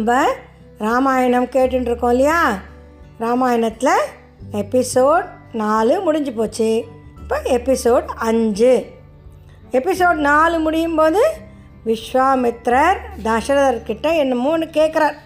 நம்ம ராமாயணம் கேட்டுருக்கோம் இல்லையா? ராமாயணத்தில் எபிசோட் நாலு முடிஞ்சு போச்சு. இப்போ எபிசோட் அஞ்சு. எபிசோட் நாலு முடியும் போது விஸ்வாமித்ரர் தசரதர்கிட்ட என்னமோன்னு கேட்குறார்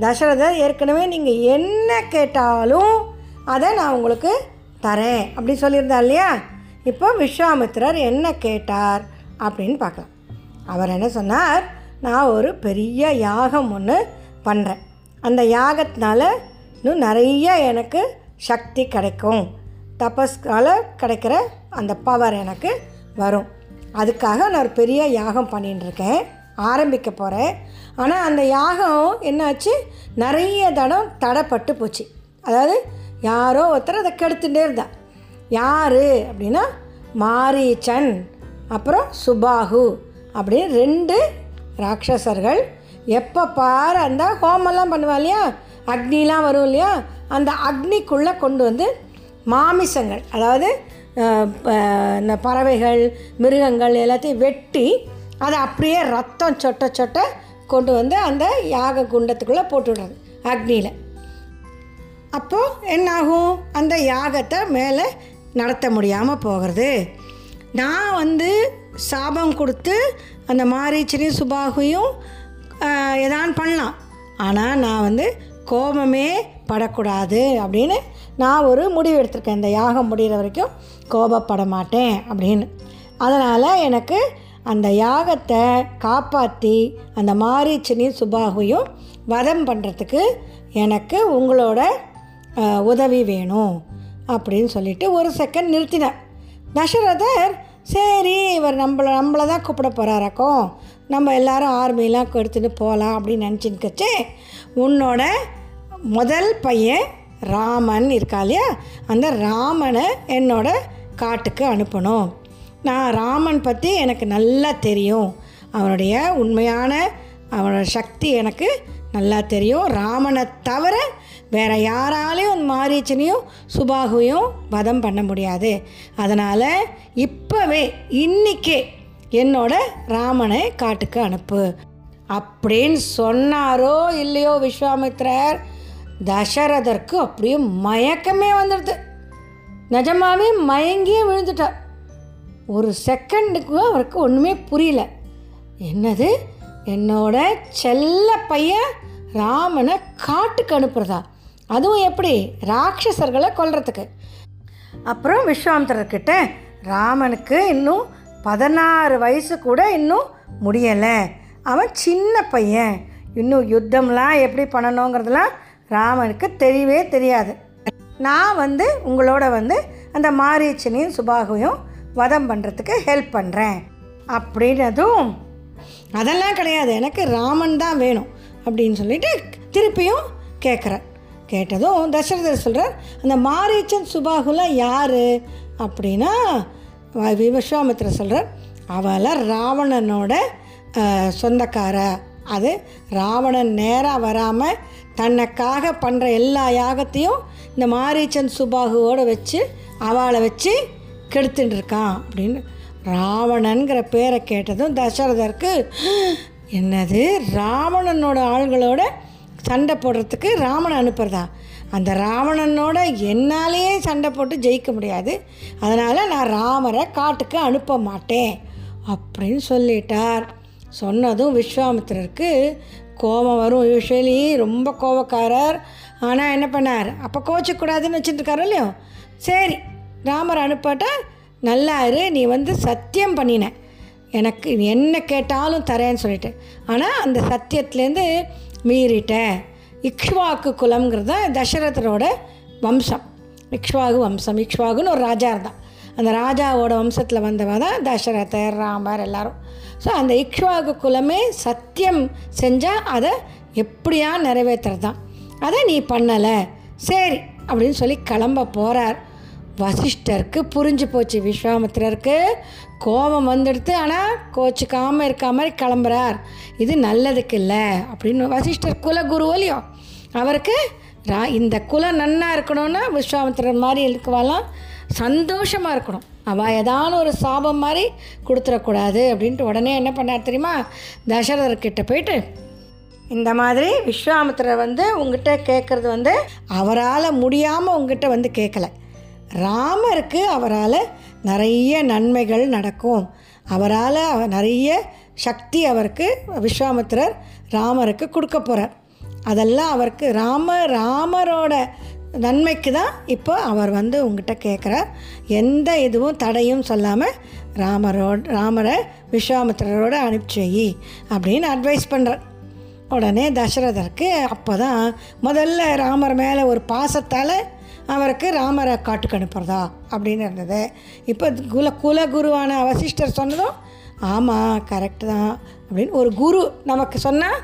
தசரதர் ஏற்கனவே நீங்கள் என்ன கேட்டாலும் அதை நான் உங்களுக்கு தரேன் அப்படின்னு சொல்லியிருந்தா இல்லையா? இப்போ விஸ்வாமித்ரர் என்ன கேட்டார் அப்படின்னு பார்க்கலாம். அவர் என்ன சொன்னார்? நான் ஒரு பெரிய யாகம் ஒன்று பண்ணுறேன் அந்த யாகத்தினால இன்னும் நிறைய எனக்கு சக்தி கிடைக்கும். தபஸ்கால கிடைக்கிற அந்த பவர் எனக்கு வரும். அதுக்காக நான் ஒரு பெரிய யாகம் பண்ணிட்டுருக்கேன். ஆரம்பிக்க போகிறேன் ஆனால் அந்த யாகம் என்னாச்சு? நிறைய தடம் தடைப்பட்டு போச்சு. அதாவது யாரோ ஒருத்தர் அதை கெடுத்துட்டே இருந்தா யார் அப்படின்னா மாரீச்சன் அப்புறம் சுபாகு அப்படின்னு ரெண்டு ராட்சசர்கள் எப்போ பாரு அந்த ஹோமெல்லாம் பண்ணுவா இல்லையா? அக்னிலாம் வரும் இல்லையா? அந்த அக்னிக்குள்ளே கொண்டு வந்து மாமிசங்கள் அதாவது இந்த பறவைகள் மிருகங்கள் எல்லாத்தையும் வெட்டி அதை அப்படியே ரத்தம் சொட்ட சொட்ட கொண்டு வந்து அந்த யாக குண்டத்துக்குள்ளே போட்டுவிடுறது அக்னியில். அப்போது என்னாகும்? அந்த யாகத்தை மேலே நடத்த முடியாமல் போகிறது. நான் வந்து சாபம் கொடுத்து அந்த மாரீச்சனையும் சுபாகையும் எதான் பண்ணலாம். ஆனால் நான் வந்து கோபமே படக்கூடாது அப்படின்னு நான் ஒரு முடிவு எடுத்திருக்கேன். இந்த யாகம் முடிகிற வரைக்கும் கோபப்பட மாட்டேன் அப்படின்னு. அதனால் எனக்கு அந்த யாகத்தை காப்பாற்றி அந்த மாரீச்சனையும் சுபாகையும் வதம் பண்ணுறதுக்கு எனக்கு உங்களோட உதவி வேணும் அப்படின்னு சொல்லிட்டு ஒரு செகண்ட் நிறுத்தினார் தசரதர் சரி இவர் நம்மளை நம்மளை தான் கூப்பிட போகிறாராக்கும் நம்ம எல்லாரும் ஆர்மிலாம் எடுத்துகிட்டு போகலாம் அப்படின்னு நினச்சின்னு கச்சே உன்னோட முதல் பையன் ராமன் இருக்கா இல்லையா? அந்த ராமனை என்னோட காட்டுக்கு அனுப்பணும். நான் ராமன் பற்றி எனக்கு நல்லா தெரியும். அவனுடைய உண்மையான அவனோட சக்தி எனக்கு நல்லா தெரியும். ராமனை தவிர வேறு யாராலையும் மாரீச்சனையும் சுபாகுவையும் வதம் பண்ண முடியாது. அதனால் இப்போவே இன்றைக்கே என்னோட ராமனை காட்டுக்கு அனுப்பு. அப்படின்னு சொன்னாரோ இல்லையோ விஸ்வாமித்ரர் தசரதற்கு அப்படியே மயக்கமே வந்துடுது. நிஜமாவே மயங்கியே விழுந்துட்டார் ஒரு செகண்டுக்கு அவருக்கு ஒன்றுமே புரியல. என்னது? என்னோட செல்ல பையன் ராமனை காட்டுக்கு அனுப்புறதா? அதுவும் எப்படி? ராட்சசர்களை கொல்றதுக்கு. அப்புறம் விஸ்வாமித்திரர்கிட்ட ராமனுக்கு இன்னும் பதினாறு வயசு கூட இன்னும் முடியலை. அவன் சின்ன பையன். இன்னும் யுத்தம்லாம் எப்படி பண்ணணுங்கிறதுலாம் ராமனுக்கு தெரியவே தெரியாது. நான் வந்து உங்களோட வந்து அந்த மாரீச்சனையும் சுபாகையும் வதம் பண்ணுறதுக்கு ஹெல்ப் பண்ணுறேன் அப்படின்னதும் அதெல்லாம் கிடையாது. எனக்கு ராமன் தான் வேணும். அப்படின்னு சொல்லிட்டு திருப்பியும் கேட்குறேன் கேட்டதும் தசரதர் சொல்கிறார் அந்த மாரீச்சன் சுபாகுலாம் யார்? அப்படின்னா வ- சொல்கிறார் அவளை ராவணனோட சொந்தக்கார. அது ராவணன் நேராக வராமல் தன்னைக்காக பண்ணுற எல்லா யாகத்தையும் இந்த மாரீச்சன் சுபாகுவோடு வச்சு அவளை வச்சு கெடுத்துட்டுருக்கான் அப்படின்னு ராவணன்கிற பேரை கேட்டதும் தசரதருக்கு என்னது? ராவணனோட ஆள்களோட சண்டை போடுறதுக்கு ராமனை அனுப்புறதா? அந்த ராவணனோட என்னாலேயே சண்டை போட்டு ஜெயிக்க முடியாது. அதனால் நான் ராமரை காட்டுக்கு அனுப்ப மாட்டேன் அப்படின்னு சொல்லிட்டார். சொன்னதும் விஸ்வாமித்திரருக்கு கோபம் வரும். யூஸ்வலி ரொம்ப கோபக்காரர். ஆனால் என்ன பண்ணார்? அப்போ கோச்சக்கூடாதுன்னு வச்சுட்டு இல்லையோ? சரி ராமர் அனுப்பாட்டா நல்லா இரு நீ வந்து சத்தியம் பண்ணின. எனக்கு என்ன கேட்டாலும் தரேன்னு சொல்லிட்டு. ஆனால் அந்த சத்தியத்துலேருந்து மீறிட்ட இக்ஷ்வாக்கு குலம்ங்கிறது தான் தசரதரோட வம்சம். இக்ஷ்வாகு வம்சம். இக்ஷ்வாகுன்னு ஒரு ராஜா இருந்தான். அந்த ராஜாவோட வம்சத்தில் வந்தவன் தான் தசரதர் ராமர் எல்லாரும். ஸோ அந்த இக்ஷ்வாகு குலமே சத்தியம் செஞ்சால் அதை எப்படியா நிறைவேற்றுறது தான் அதை நீ பண்ணலை. சரி அப்படின்னு சொல்லி கிளம்ப போகிறார் வசிஷ்டருக்கு புரிஞ்சு போச்சு. விஸ்வாமித்திரருக்கு கோபம் வந்துடுத்து ஆனால் கோச்சிக்காமல் இருக்க மாதிரி கிளம்புறார். இது நல்லதுக்கு இல்லை அப்படின்னு வசிஷ்டர் குலகுரு இல்லையோ அவருக்கு ரா இந்த குலம் நன்னா இருக்கணும்னா விஸ்வாமித்திரர் மாதிரி இருக்கவாலாம் சந்தோஷமாக இருக்கணும். அவள் ஏதான ஒரு சாபம் மாதிரி கொடுத்துடக்கூடாது அப்படின்ட்டு உடனே என்ன பண்ணார் தெரியுமா? தசரதர்கிட்ட போயிட்டு இந்த மாதிரி விஸ்வாமித்திரர் வந்து உங்ககிட்ட கேட்குறது வந்து அவரால் முடியாமல் உங்ககிட்ட வந்து கேட்கல ராமருக்கு அவரால் நிறைய நன்மைகள் நடக்கும். அவரால் நிறைய சக்தி அவருக்கு விஸ்வாமித்திரர் ராமருக்கு கொடுக்க போகிறார் அதெல்லாம் அவருக்கு ராம ராமரோட நன்மைக்கு தான் இப்போ அவர் வந்து உங்ககிட்ட கேட்குறார் எந்த இதுவும் தடையும் சொல்லாமல் ராமரோட ராமரை விஸ்வாமித்திரரோடு அனுப்பிச்சு வை அப்படின்னு அட்வைஸ் பண்ணுறார் உடனே தசரதருக்கு அப்போ தான் முதல்ல ராமர் மேலே ஒரு பாசத்தால் அவருக்கு ராமரை காட்டுக்கு அனுப்புகிறதா அப்படின்னு இருந்தது. இப்போ குல குலகுருவான வசிஷ்டர் சொன்னதும் ஆமாம் கரெக்டு தான் அப்படின்னு ஒரு குரு நமக்கு சொன்னால்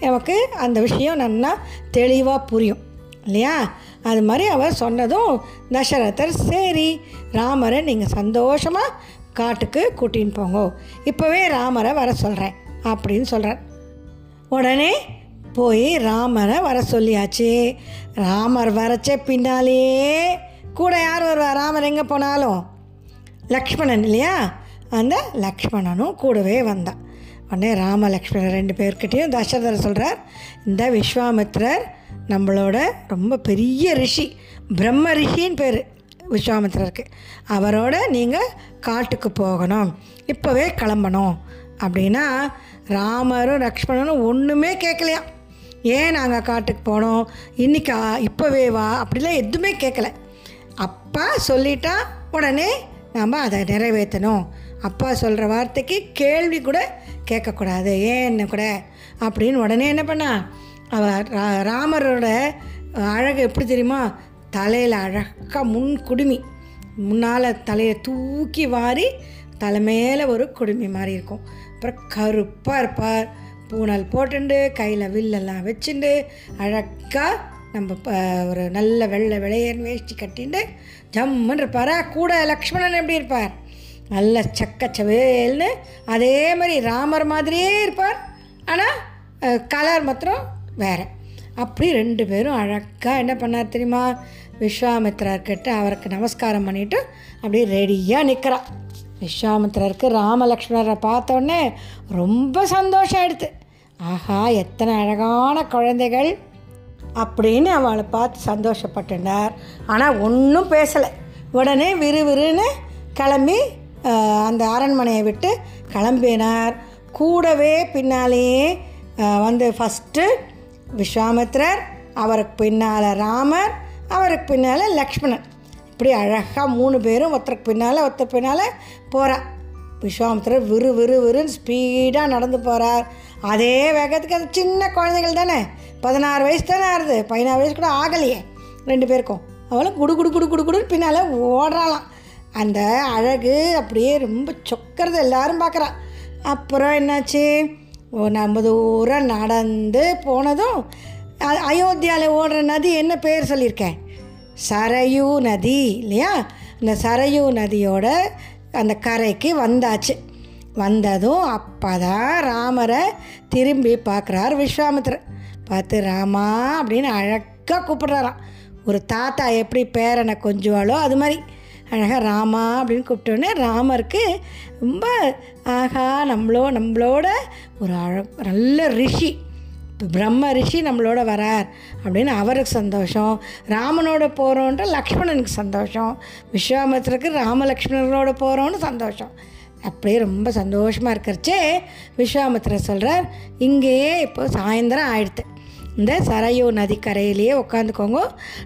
நமக்கு அந்த விஷயம் நல்லா தெளிவாக புரியும். இல்லையா? அது மாதிரி அவர் சொன்னதும் தசரதர் சரி ராமரை நீங்கள் சந்தோஷமாக காட்டுக்கு கூட்டின்னு போங்க. இப்போவே ராமரை வர சொல்கிறேன் அப்படின்னு சொல்கிறார் உடனே போய் ராமரை வர சொல்லியாச்சு. ராமர் வரச்ச பின்னாலேயே கூட யார் வருவா? ராமர் எங்கே போனாலும்? லக்ஷ்மணன் இல்லையா? அந்த லக்ஷ்மணனும் கூடவே வந்தான். உடனே ராம லக்ஷ்மணன் ரெண்டு பேர்கிட்டையும் தசரதர் சொல்கிறார் இந்த விஸ்வாமித்ரர் நம்மளோட ரொம்ப பெரிய ரிஷி பிரம்ம ரிஷின்னு பேர் விஸ்வாமித்ரருக்கு அவரோட நீங்கள் காட்டுக்கு போகணும். இப்போவே கிளம்பணும். அப்படின்னா ராமரும் லக்ஷ்மணனும் ஒன்றுமே கேட்கலையா? ஏன் நாங்கள் காட்டுக்கு போனோம்? இன்றைக்கா இப்போவே வா அப்படிலாம் எதுவுமே கேட்கல அப்பா சொல்லிட்டா உடனே நாம் அதை நிறைவேற்றணும். அப்பா சொல்கிற வார்த்தைக்கு கேள்வி கூட கேட்கக்கூடாது. ஏன்னு கூட? அப்படின்னு உடனே என்ன பண்ணா? அவ ரா- ராமரோட அழகு எப்படி தெரியுமா? தலையில் அழகாக முன் குடுமி. முன்னால் தலையை தூக்கி வாரி தலை மேலே ஒரு குடுமி மாதிரி இருக்கும். அப்புறம் கருப்பாக இருப்பார். பூனல் போட்டுண்டு கையில் வில்லெல்லாம் வச்சுண்டு அழகாக நம்ம ஒரு நல்ல வெள்ளை விளையன் வேஷ்டி கட்டிண்டு ஜம்முன்னு இருப்பாரா. கூட லக்ஷ்மணன் எப்படி இருப்பார்? நல்ல சக்கச்சவேல்னு அதே மாதிரி ராமர் மாதிரியே இருப்பார். ஆனால் கலர் மாத்திரம் வேறு. அப்படி ரெண்டு பேரும் அழகாக என்ன பண்ணார் தெரியுமா? விஸ்வாமித்திரர்கிட்ட அவருக்கு நமஸ்காரம் பண்ணிவிட்டு அப்படியே ரெடியாக நிற்கிறா விஸ்வாமித்ரருக்கு ராமலக்ஷ்மணரை பார்த்தோன்னே ரொம்ப சந்தோஷம் ஆயிடுது. ஆஹா எத்தனை அழகான குழந்தைகள். அப்படின்னு அவளை பார்த்து சந்தோஷப்பட்டுனார் ஆனால் ஒன்றும் பேசலை. உடனே விறுவிறுன்னு கிளம்பி அந்த அரண்மனையை விட்டு கிளம்பினார். கூடவே பின்னாலேயே வந்து ஃபஸ்ட்டு விஸ்வாமித்ரர் அவருக்கு பின்னால் ராமர் அவருக்கு பின்னால் லக்ஷ்மணன். இப்படி அழகாக மூணு பேரும் ஒருத்தருக்கு பின்னால் ஒருத்தர் பின்னால் போகிறார் விஸ்வாமித்திரர் விறு விறு விறுன்னு ஸ்பீடாக நடந்து போகிறார் அதே வேகத்துக்கு அந்த சின்ன குழந்தைகள் தானே? பதினாறு வயசு தானே ஆறுது? பதினாறு வயசு கூட ஆகலையே. ரெண்டு பேருக்கும். அவளும் குடு குடு குடு குடு குடுன்னு பின்னால் ஓடுறாளாம். அந்த அழகு அப்படியே ரொம்ப சொக்கிறது எல்லாரும் பார்க்குறா அப்புறம் என்னாச்சு? ஓ, நம்ம தூரம் நடந்து போனதும் அயோத்தியாவில் ஓடுற நதி என்ன பேர் சொல்லியிருக்கேன்? சரையூ நதி இல்லையா? இந்த சரயூ நதியோட அந்த கரைக்கு வந்தாச்சு. வந்ததும் அப்போ தான் ராமரை திரும்பி பார்க்குறாரு விஸ்வாமித்திரர். பார்த்து ராமா அப்படின்னு அழகாக கூப்பிடுறாராம். ஒரு தாத்தா எப்படி பேரனை கொஞ்சுவாளோ அது மாதிரி. அழகாக ராமா அப்படின்னு கூப்பிட்டோன்னே ராமருக்கு ரொம்ப ஆஹா நம்மளோ நம்மளோட ஒரு அழ நல்ல ரிஷி இப்போ பிரம்ம ரிஷி நம்மளோட வரார் அப்படின்னு அவருக்கு சந்தோஷம். ராமனோட போகிறோன்ட்டு லக்ஷ்மணனுக்கு சந்தோஷம். விஸ்வாமித்திரருக்கு ராமலக்ஷ்மணனோட போகிறோன்னு சந்தோஷம். அப்படியே ரொம்ப சந்தோஷமாக இருக்கிறச்சே விஸ்வாமித்திரர் சொல்கிறார் இங்கேயே இப்போ சாயந்தரம் ஆயிடுத்து. இந்த சரையோ நதிக்கரையிலேயே உட்காந்துக்கோங்க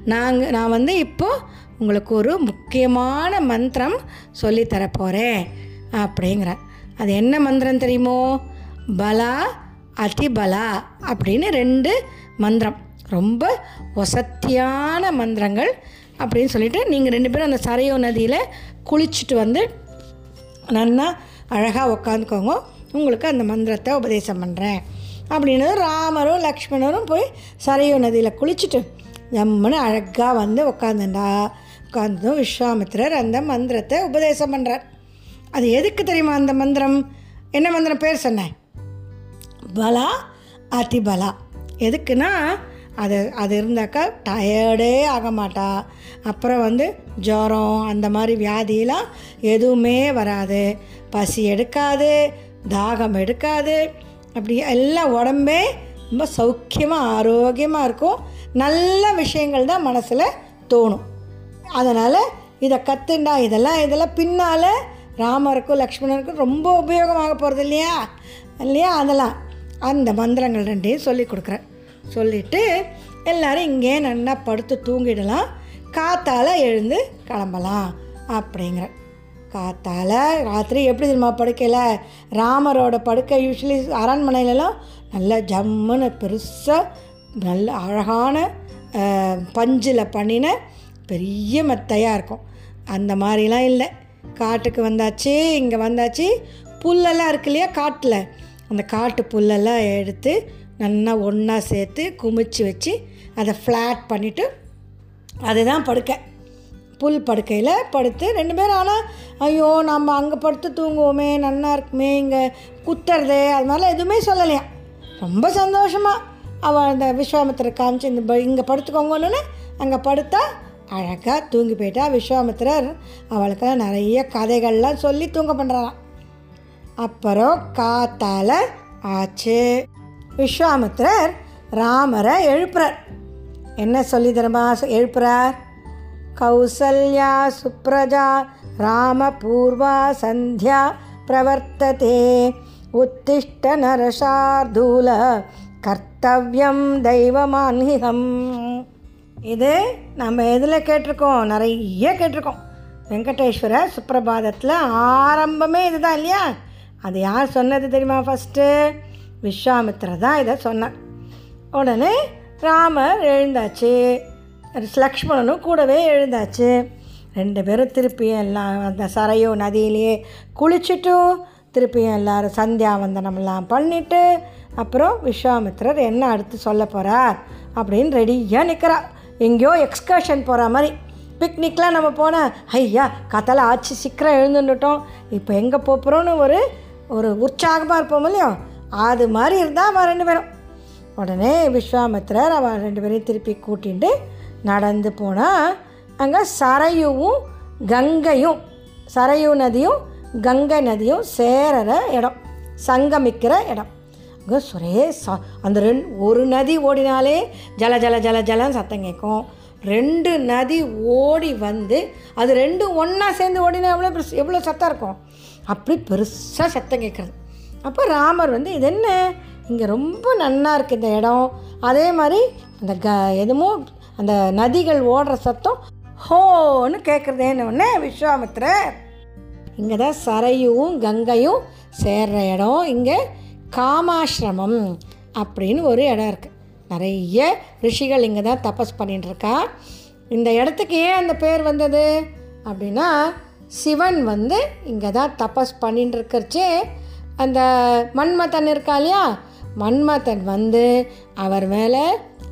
நாங்கள் நான் வந்து இப்போது உங்களுக்கு ஒரு முக்கியமான மந்திரம் சொல்லித்தரப்போகிறேன் போகிறேன் அப்படிங்கிறார். அது என்ன மந்திரம் தெரியுமோ? பலா அதிபலா அப்படின்னு ரெண்டு மந்திரம். ரொம்ப வசத்தியான மந்திரங்கள் அப்படின்னு சொல்லிட்டு நீங்கள் ரெண்டு பேரும் அந்த சரையோ நதியில் குளிச்சுட்டு வந்து நல்லா அழகாக உக்காந்துக்கோங்க. உங்களுக்கு அந்த மந்திரத்தை உபதேசம் பண்ணுறேன் அப்படின்னு ராமரும் லக்ஷ்மணரும் போய் சரையோ நதியில் குளிச்சுட்டு ஜம்முன்னு அழகாக வந்து உட்காந்துண்டா உட்காந்ததும் விஸ்வாமித்திரர் அந்த மந்திரத்தை உபதேசம் பண்ணுறார் அது எதுக்கு தெரியுமா அந்த மந்திரம்? என்ன மந்திரம்? பேர் சொன்னேன். பலா அதிபலா. எதுக்குன்னா அது அது இருந்தாக்கா டயர்டே ஆக மாட்டா. அப்புறம் வந்து ஜுரம் அந்த மாதிரி வியாதியெலாம் எதுவுமே வராது. பசி எடுக்காது தாகம் எடுக்காது. அப்படி எல்லாம் உடம்பே ரொம்ப சௌக்கியமாக ஆரோக்கியமாக இருக்கும். நல்ல விஷயங்கள் தான் மனசில் தோணும். அதனால் இதை கற்றுண்டா இதெல்லாம் இதெல்லாம் பின்னால் ராமருக்கும் லக்ஷ்மணருக்கும் ரொம்ப உபயோகமாக போகிறது இல்லையா? இல்லையா? அதெல்லாம். அந்த மந்திரங்கள் ரெண்டையும் சொல்லி கொடுக்குறேன். சொல்லிவிட்டு எல்லோரும் இங்கே நல்லா படுத்து தூங்கிடலாம். காத்தால் எழுந்து கிளம்பலாம் அப்படிங்கிற. காத்தால் ராத்திரி எப்படி தெரியுமா படுக்கையில்? ராமரோட படுக்கை யூஸ்வலி அரண்மனையிலலாம் நல்ல ஜம்முன்னு பெருசாக நல்ல அழகான பஞ்சில் பண்ணின பெரிய மெத்தையாக இருக்கும். அந்த மாதிரிலாம் இல்லை. காட்டுக்கு வந்தாச்சு இங்கே வந்தாச்சு. புல்லெல்லாம் இருக்கு இல்லையா காட்டில்? அந்த காட்டு புல்லெல்லாம் எடுத்து நல்லா ஒன்றா சேர்த்து குமிச்சு வச்சு அதை ஃப்ளாட் பண்ணிவிட்டு அதுதான் படுக்கை. புல் படுக்கையில் படுத்து ரெண்டு பேரும் ஆனால் ஐயோ நம்ம அங்கே படுத்து தூங்குவோமே நல்லா இருக்குமே இங்கே குத்துறது அது மாதிரிலாம் எதுவுமே சொல்லலையா? ரொம்ப சந்தோஷமாக அவள் அந்த விஸ்வாமித்திர காமிச்சு இந்த ப- இங்கே படுத்துக்கோங்கன்னு அங்கே படுத்தா அழகாக தூங்கி போயிட்டா விஸ்வாமித்திரர். அவளுக்கெல்லாம் நிறைய கதைகள்லாம் சொல்லி தூங்க பண்ணுறாராம் அப்புறம் காத்தால் ஆச்சு. விஸ்வாமித்திரர் ராமரை எழுப்புறார். என்ன சொல்லி தரமா? எழுப்புறார். கௌசல்யா சுப்ரஜா ராமபூர்வா சந்தியா பிரவர்த்ததே. உத்திஷ்ட நரசார்தூல கர்த்தவ்யம் தெய்வமான்ஹிகம். இது நம்ம எதில் கேட்டிருக்கோம்? நிறைய கேட்டிருக்கோம். வெங்கடேஸ்வர சுப்பிரபாதத்தில் ஆரம்பமே இதுதான் இல்லையா? அது யார் சொன்னது தெரியுமா ஃபஸ்ட்டு விஸ்வாமித்திரர் தான் இதை சொன்னார். உடனே ராமர் எழுந்தாச்சு. லக்ஷ்மணனும் கூடவே எழுந்தாச்சு. ரெண்டு பேரும் திருப்பியும் எல்லாம் அந்த சரையோ நதியிலேயே குளிச்சுட்டு திருப்பியும் எல்லாரும் சந்தியாவந்தனம்லாம் பண்ணிவிட்டு அப்புறம் விஸ்வாமித்திரர் என்ன அடுத்து சொல்ல போகிறார் அப்படின்னு ரெடியாக நிற்கிறார் எங்கேயோ எக்ஸ்கர்ஷன் போகிற மாதிரி. பிக்னிக்லாம் நம்ம போனால் ஐயா கத்தலை ஆச்சு சீக்கிரம் எழுந்துட்டோம் இப்போ எங்கே போகிறோன்னு ஒரு ஒரு உற்சாகமாக இருப்போம் இல்லையோ? அது மாதிரி இருந்தால் அவன் ரெண்டு பேரும். உடனே விஸ்வாமித்திரர் அவன் ரெண்டு பேரையும் திருப்பி கூட்டிகிட்டு நடந்து போனால் அங்கே சரையுவும் கங்கையும் சரையு நதியும் கங்கை நதியும் சேரற இடம் சங்கமிக்கிற இடம். அங்கே சுரே ச அந்த ரெண்டு ஒரு நதி ஓடினாலே ஜல ஜல ஜல ஜலன்னு சத்தம் கேட்கும். ரெண்டு நதி ஓடி வந்து அது ரெண்டும் ஒன்றா சேர்ந்து ஓடினா எவ்வளோ பெருசு எவ்வளோ சத்தம் இருக்கும்? அப்படி பெருசாக சத்தம் கேட்குறது. அப்போ ராமர் வந்து இது என்ன? இங்கே ரொம்ப நன்னா இருக்குது இந்த இடம். அதே மாதிரி அந்த க எதுமோ அந்த நதிகள் ஓடுற சத்தம் ஹோன்னு கேட்குறதேன்னு உடனே விஸ்வாமித்ரர் இங்கே தான் சரையும் கங்கையும் சேர்ற இடம். இங்கே காமாசிரமம் அப்படின்னு ஒரு இடம் இருக்குது நிறைய ரிஷிகள் இங்கே தான் தபஸ் பண்ணிட்டுருக்கா இந்த இடத்துக்கு ஏன் அந்த பேர் வந்தது? அப்படின்னா சிவன் வந்து இங்கே தான் தபஸ் பண்ணிட்டு இருக்கிறச்சே அந்த மன்மதன் இருக்கா இல்லையா? மன்மதன் வந்து அவர் மேலே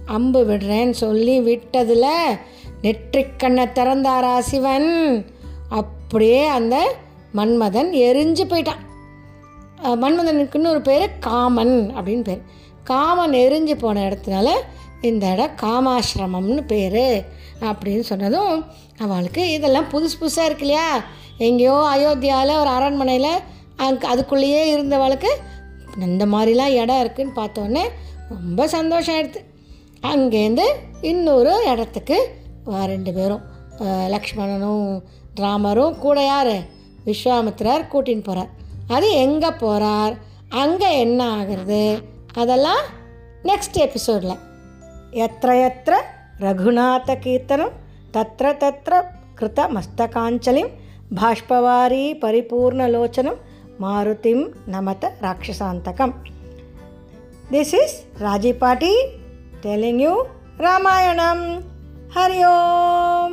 அம்பு விடுறேன்னு சொல்லி விட்டதில் நெற்றிக்கண்ணை திறந்தாரா சிவன்? அப்படியே அந்த மன்மதன் எரிஞ்சு போயிட்டான். மன்மதனுக்குன்னு மன்மதனுக்கு இன்னொரு பேர் காமன் அப்படின்னு பேர். காமன் எரிஞ்சு போன இடத்துனால இந்த இடம் காமாசிரமம்னு பேர் அப்படின்னு சொன்னதும் அவளுக்கு இதெல்லாம் புதுசு புதுசாக இருக்கு இல்லையா? எங்கேயோ அயோத்தியாவில் ஒரு அரண்மனையில் அங்கே அதுக்குள்ளேயே இருந்தவளுக்கு இந்த மாதிரிலாம் இடம் இருக்குன்னு பார்த்தோன்னே ரொம்ப சந்தோஷம் ஆயிடுது அங்கேருந்து இன்னொரு இடத்துக்கு ரெண்டு பேரும். லக்ஷ்மணனும் ராமரும் கூட யார்? விஸ்வாமித்ரார் கூட்டின்னு போகிறார் அது எங்கே போகிறார் அங்கே என்ன ஆகிறது? அதெல்லாம் நெக்ஸ்ட் எபிசோடில் எத்த எத்த ரகுநாத கீர்த்தனம் தத்திர தத்திர கிருத மஸ்தகாஞ்சலிம் பாஷ்பவாரி பரிபூர்ணலோச்சனம் మారుతిం నమత రాక్షసాంతకం. This is Rajipati telling you Ramayanam Hari Om